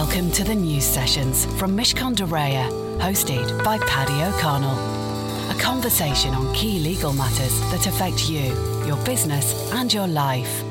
Welcome to the news sessions from Mishcon de Reya, hosted by Paddy O'Connell. A conversation on key legal matters that affect you, your business, and your life.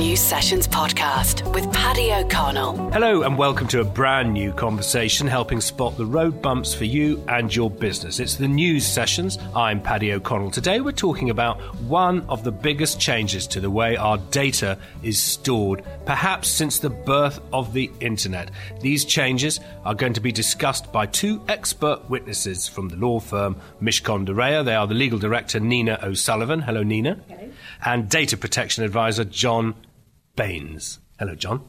The News Sessions Podcast with Paddy O'Connell. Hello, and welcome to a brand new conversation helping spot the road bumps for you and your business. It's the News Sessions. I'm Paddy O'Connell. Today, we're talking about one of the biggest changes to the way our data is stored, perhaps since the birth of the internet. These changes are going to be discussed by two expert witnesses from the law firm Mishcon de Reya. They are the legal director, Nina O'Sullivan. Hello, Nina. Hello. And data protection advisor, John Baines. Hello, John.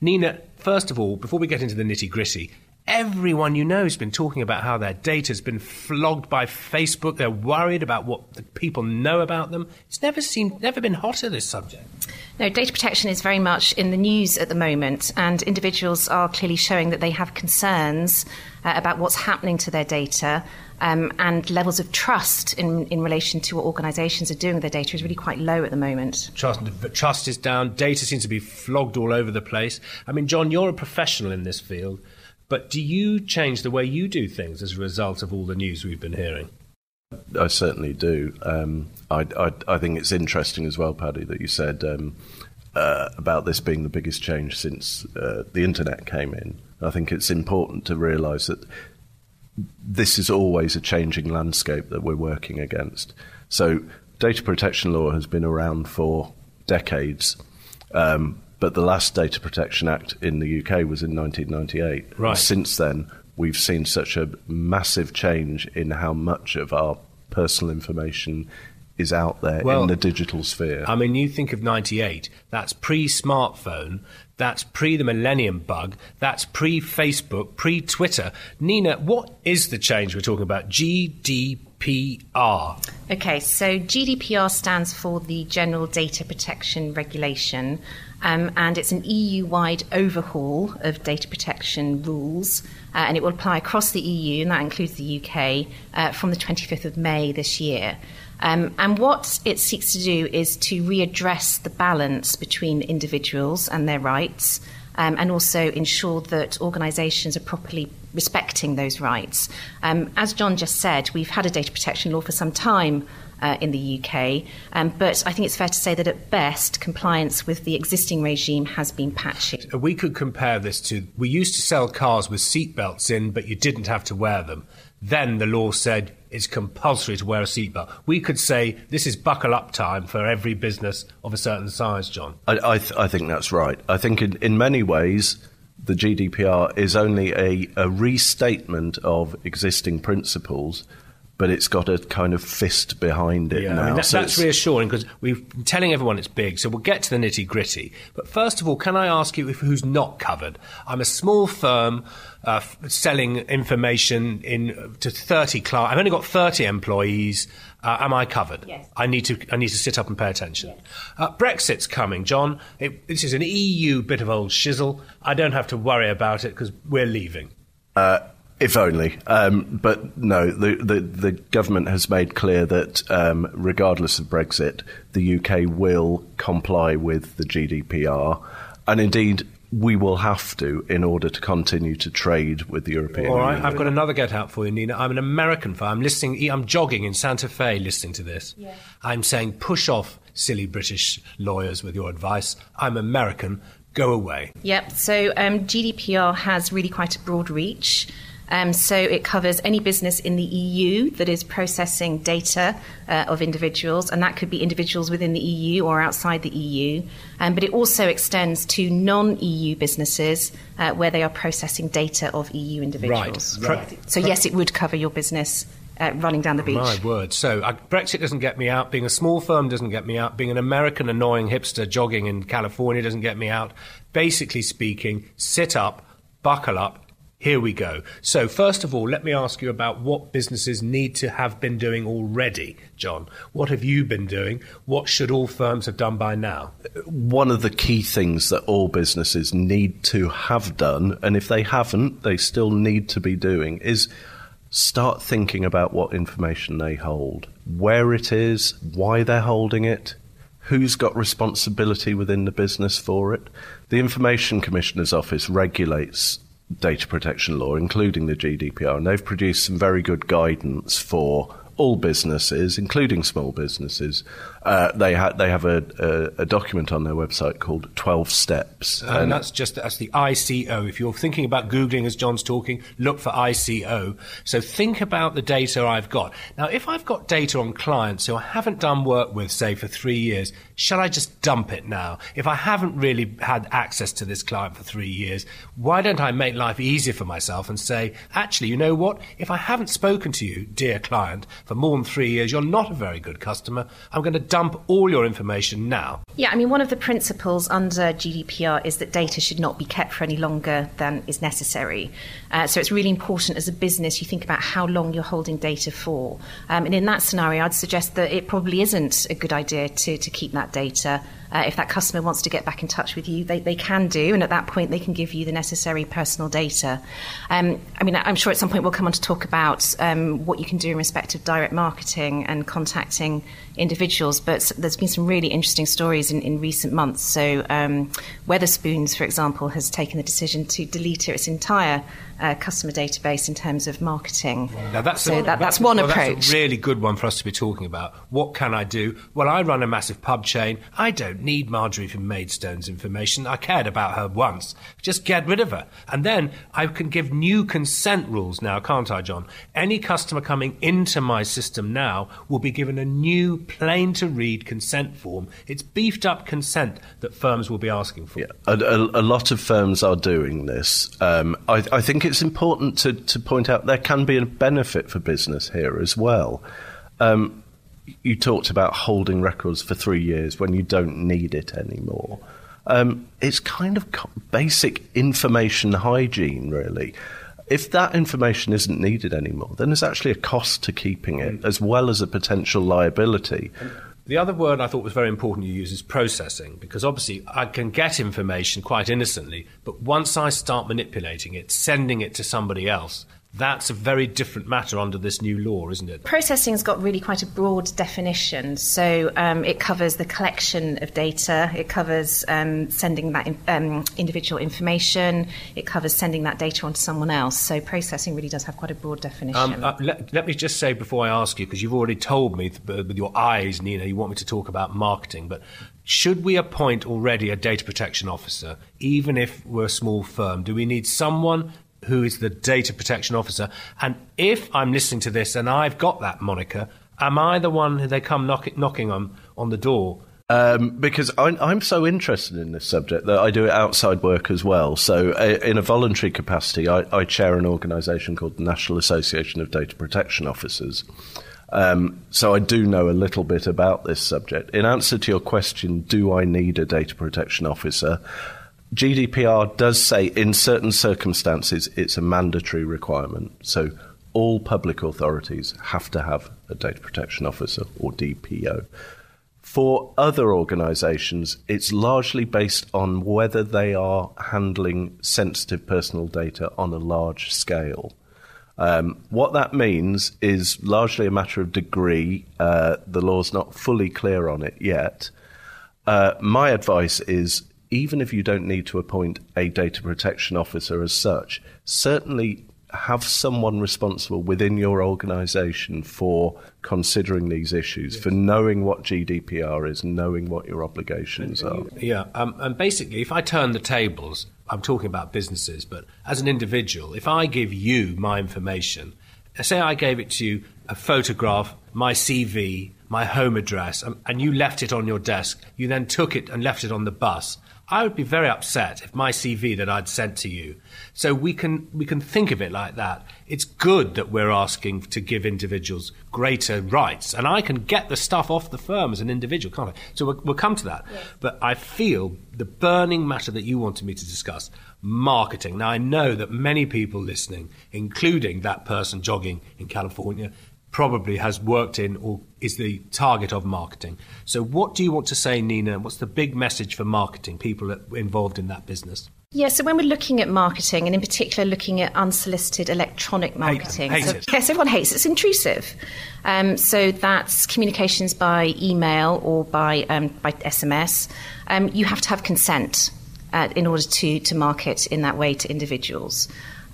Nina, first of all, before we get into the nitty gritty, everyone you know has been talking about how their data has been flogged by Facebook. They're worried about what the people know about them. It's never seemed, never been hotter, this subject. No, data protection is very much in the news at the moment, and individuals are clearly showing that they have concerns uh, about what's happening to their data. Um, and levels of trust in, in relation to what organisations are doing with their data is really quite low at the moment. Trust, trust is down. Data seems to be flogged all over the place. I mean, John, you're a professional in this field, but do you change the way you do things as a result of all the news we've been hearing? I certainly do. Um, I, I, I, think it's interesting as well, Paddy, that you said um, uh, about this being the biggest change since uh, the internet came in. I think it's important to realise that this is always a changing landscape that we're working against. So, data protection law has been around for decades, um, but the last Data Protection Act in the UK was in 1998. Right. Since then, we've seen such a massive change in how much of our personal information is out there well, in the digital sphere. I mean, you think of 98, that's pre smartphone, that's pre the millennium bug, that's pre Facebook, pre Twitter. Nina, what is the change we're talking about? GDPR. Okay, so GDPR stands for the General Data Protection Regulation, um, and it's an EU wide overhaul of data protection rules. Uh, and it will apply across the EU, and that includes the UK, uh, from the 25th of May this year. Um, and what it seeks to do is to readdress the balance between individuals and their rights. Um, and also ensure that organisations are properly respecting those rights. Um, as John just said, we've had a data protection law for some time uh, in the UK, um, but I think it's fair to say that at best, compliance with the existing regime has been patchy. We could compare this to we used to sell cars with seatbelts in, but you didn't have to wear them. Then the law said it's compulsory to wear a seatbelt. We could say this is buckle up time for every business of a certain size, John. I, I, th- I think that's right. I think in, in many ways, the GDPR is only a, a restatement of existing principles but it's got a kind of fist behind it yeah, now. I mean, that, so that's reassuring because we've been telling everyone it's big, so we'll get to the nitty gritty. But first of all, can I ask you if, who's not covered? I'm a small firm uh, selling information in to 30 clients. I've only got 30 employees. Uh, am I covered? Yes. I need to. I need to sit up and pay attention. Yes. Uh, Brexit's coming, John. It, this is an EU bit of old shizzle. I don't have to worry about it because we're leaving. Uh, if only. Um, but no, the, the, the, government has made clear that um, regardless of Brexit, the UK will comply with the GDPR. And indeed, we will have to in order to continue to trade with the European Union. All right, Union. I've got another get out for you, Nina. I'm an American fan. I'm listening. I'm jogging in Santa Fe, listening to this. Yeah. I'm saying, push off, silly British lawyers, with your advice. I'm American. Go away. Yep. So um, GDPR has really quite a broad reach. Um, so it covers any business in the EU that is processing data uh, of individuals, and that could be individuals within the EU or outside the EU. Um, but it also extends to non EU businesses uh, where they are processing data of EU individuals. Right. right. So, yes, it would cover your business. Uh, running down the beach. My word. So, uh, Brexit doesn't get me out. Being a small firm doesn't get me out. Being an American annoying hipster jogging in California doesn't get me out. Basically speaking, sit up, buckle up, here we go. So, first of all, let me ask you about what businesses need to have been doing already, John. What have you been doing? What should all firms have done by now? One of the key things that all businesses need to have done, and if they haven't, they still need to be doing, is start thinking about what information they hold, where it is, why they're holding it, who's got responsibility within the business for it. The Information Commissioner's Office regulates data protection law, including the GDPR, and they've produced some very good guidance for all businesses, including small businesses. Uh, they, ha- they have a, a, a, document on their website called 12 Steps. And, and, that's just that's the ICO. If you're thinking about Googling as John's talking, look for ICO. So think about the data I've got. Now, if I've got data on clients who I haven't done work with, say, for three years, shall I just dump it now? If I haven't really had access to this client for three years, why don't I make life easier for myself and say, actually, you know what? If I haven't spoken to you, dear client, for more than three years, you're not a very good customer. I'm going to dump all your information now. Yeah, I mean, one of the principles under GDPR is that data should not be kept for any longer than is necessary. Uh, so it's really important as a business you think about how long you're holding data for. Um, and in that scenario, I'd suggest that it probably isn't a good idea to, to keep that data uh, if that customer wants to get back in touch with you, they, they can do, and at that point, they can give you the necessary personal data. Um, I mean, I'm sure at some point we'll come on to talk about um, what you can do in respect of direct marketing and contacting individuals, but there's been some really interesting stories in, in recent months. So, um, Wetherspoons, for example, has taken the decision to delete its entire uh, customer database in terms of marketing. Now that's so a, that, that's one well, approach. That's a really good one for us to be talking about. What can I do? Well, I run a massive pub chain. I don't need Marjorie from Maidstone's information. I cared about her once. Just get rid of her. And then I can give new consent rules now, can't I, John? Any customer coming into my system now will be given a new, plain to read consent form. It's beefed up consent that firms will be asking for. Yeah, a, a, a lot of firms are doing this. Um, I, I think it's important to, to point out there can be a benefit for business here as well. Um, you talked about holding records for three years when you don't need it anymore. Um, it's kind of basic information hygiene, really. If that information isn't needed anymore, then there's actually a cost to keeping it, as well as a potential liability. The other word I thought was very important you use is processing, because obviously I can get information quite innocently, but once I start manipulating it, sending it to somebody else, that's a very different matter under this new law, isn't it? Processing's got really quite a broad definition. So um, it covers the collection of data, it covers um, sending that in, um, individual information, it covers sending that data on to someone else. So processing really does have quite a broad definition. Um, uh, let, let, me just say before I ask you, because you've already told me th- with your eyes, Nina, you want me to talk about marketing, but should we appoint already a data protection officer, even if we're a small firm? Do we need someone who is the data protection officer. And if I'm listening to this and I've got that moniker, am I the one who they come knock, knocking on, on the door? Um, because I'm, I'm, so interested in this subject that I do it outside work as well. So, uh, in a voluntary capacity, I, I chair an organisation called the National Association of Data Protection Officers. Um, so, I do know a little bit about this subject. In answer to your question, do I need a data protection officer? GDPR does say in certain circumstances it's a mandatory requirement. So all public authorities have to have a data protection officer or DPO. For other organisations, it's largely based on whether they are handling sensitive personal data on a large scale. Um, what that means is largely a matter of degree. Uh, the law's not fully clear on it yet. Uh, my advice is even if you don't need to appoint a data protection officer as such, certainly have someone responsible within your organization for considering these issues, yes. for knowing what GDPR is, knowing what your obligations are. Yeah, um, and basically, if I turn the tables, I'm talking about businesses, but as an individual, if I give you my information, say I gave it to you a photograph, my CV, my home address, um, and you left it on your desk, you then took it and left it on the bus. I would be very upset if my CV that I'd sent to you. So we can we can think of it like that. It's good that we're asking to give individuals greater rights, and I can get the stuff off the firm as an individual, can't I? So we'll, we'll come to that. But I feel the burning matter that you wanted me to discuss, marketing. Now I know that many people listening, including that person jogging in California, probably has worked in or is the target of marketing. So, what do you want to say, Nina? What's the big message for marketing, people involved in that business? Yeah, so when we're looking at marketing, and in particular looking at unsolicited electronic marketing, hate, hate so, yes, everyone hates it. It's intrusive. Um, so that's communications by email or by um, by SMS. Um, you have to have consent uh, in order to to market in that way to individuals.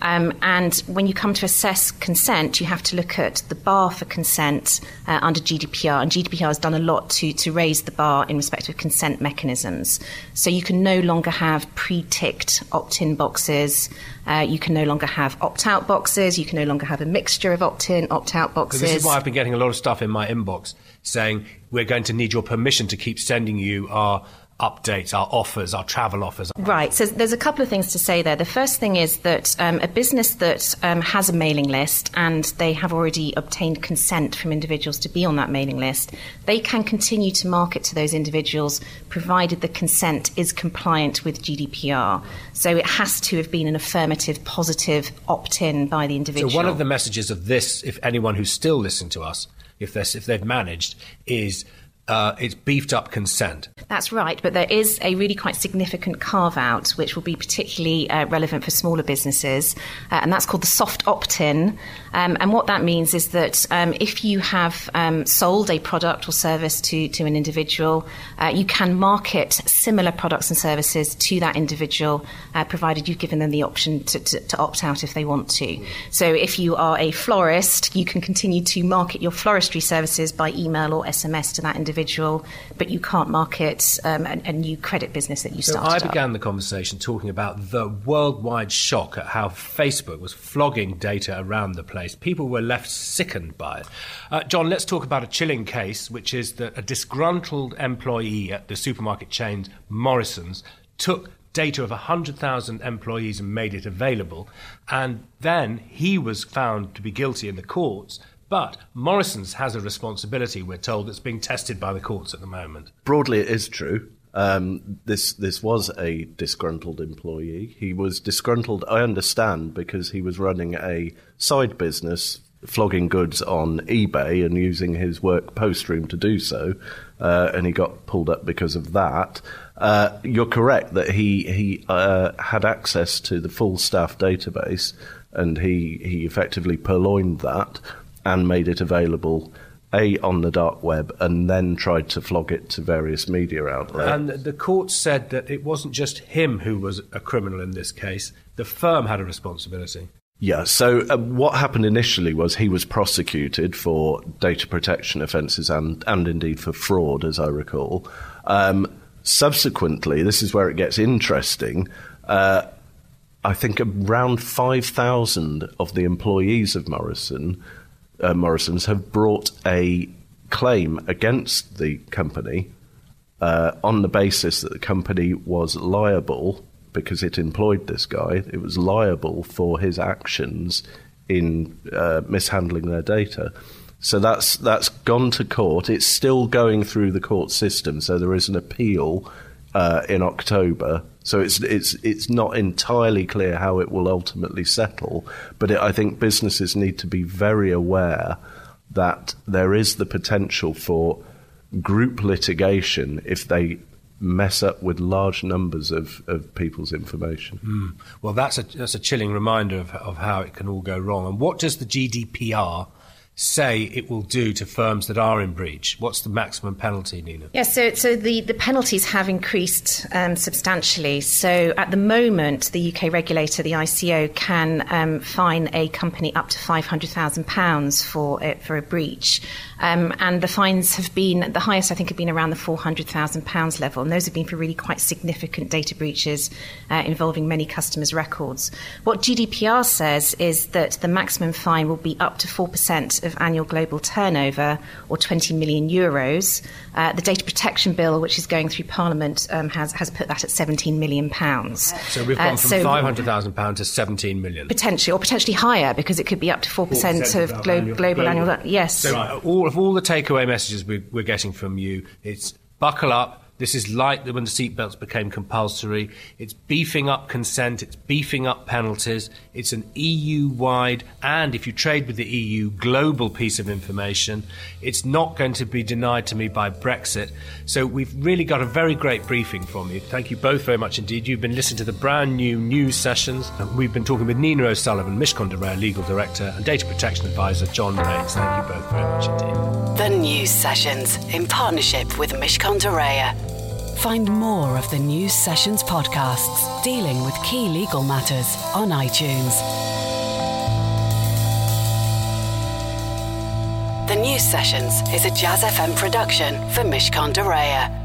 Um, and when you come to assess consent, you have to look at the bar for consent uh, under GDPR. And GDPR has done a lot to, to raise the bar in respect of consent mechanisms. So you can no longer have pre ticked opt in boxes. Uh, you can no longer have opt out boxes. You can no longer have a mixture of opt in, opt out boxes. This is why I've been getting a lot of stuff in my inbox saying we're going to need your permission to keep sending you our updates, our offers, our travel offers. Right. So there's a couple of things to say there. The first thing is that um, a business that um, has a mailing list and they have already obtained consent from individuals to be on that mailing list, they can continue to market to those individuals provided the consent is compliant with GDPR. So it has to have been an affirmative, positive opt in by the individual. So one of the messages of this, if anyone who's still listening to us, if, if they've managed, is uh, it's beefed up consent. That's right, but there is a really quite significant carve out which will be particularly uh, relevant for smaller businesses, uh, and that's called the soft opt in. Um, and what that means is that um, if you have um, sold a product or service to, to an individual, uh, you can market similar products and services to that individual, uh, provided you've given them the option to, to, to opt out if they want to. So if you are a florist, you can continue to market your floristry services by email or SMS to that individual individual, but you can't market um, a, a, new credit business that you so started. I began up. the conversation talking about the worldwide shock at how Facebook was flogging data around the place. People were left sickened by it. Uh, John, let's talk about a chilling case, which is that a disgruntled employee at the supermarket chain Morrison's took data of 100,000 employees and made it available. And then he was found to be guilty in the courts but Morrison's has a responsibility, we're told, that's being tested by the courts at the moment. Broadly, it is true. Um, this this was a disgruntled employee. He was disgruntled, I understand, because he was running a side business, flogging goods on eBay and using his work post room to do so, uh, and he got pulled up because of that. Uh, you're correct that he he uh, had access to the full staff database, and he he effectively purloined that and made it available a on the dark web and then tried to flog it to various media outlets. And the court said that it wasn't just him who was a criminal in this case; the firm had a responsibility. Yeah. So uh, what happened initially was he was prosecuted for data protection offences and and indeed for fraud, as I recall. Um, subsequently, this is where it gets interesting. Uh, I think around five thousand of the employees of Morrison uh, Morrison's have brought a claim against the company uh, on the basis that the company was liable because it employed this guy. It was liable for his actions in uh, mishandling their data. So that's that's gone to court. It's still going through the court system. So there is an appeal uh, in October. So it's it's it's not entirely clear how it will ultimately settle. But it, I think businesses need to be very aware that there is the potential for group litigation if they mess up with large numbers of, of people's information. Mm. Well, that's a that's a chilling reminder of, of how it can all go wrong. And what does the GDPR say it will do to firms that are in breach? What's the maximum penalty, Nina? Yes, so, so the, the penalties have increased um, substantially. So at the moment, the UK regulator, the ICO, can um, fine a company up to £500,000 for, uh, for a breach. Um, and the fines have been, the highest I think have been around the £400,000 level. And those have been for really quite significant data breaches uh, involving many customers' records. What GDPR says is that the maximum fine will be up to 4% of annual global turnover or 20 million euros. Uh, the data protection bill, which is going through Parliament, um, has, has put that at 17 million pounds. So we've gone uh, from so 500,000 pounds to 17 million. Potentially, or potentially higher because it could be up to 4%, 4% of, glo- annual, global, annual. Yes. So all of all the takeaway messages we, we're getting from you, it's buckle up, This is like when the seatbelts became compulsory. It's beefing up consent, it's beefing up penalties. It's an EU wide, and if you trade with the EU, global piece of information. It's not going to be denied to me by Brexit. So we've really got a very great briefing from you. Thank you both very much indeed. You've been listening to the brand new news sessions. We've been talking with Nina O'Sullivan, Mishcon de Reya Legal Director, and Data Protection Advisor John Baines. Thank you both very much indeed. The news sessions in partnership with Mishcon de Reya. Find more of the News Sessions podcasts dealing with key legal matters on iTunes. The News Sessions is a Jazz FM production for Mishcon de Reya.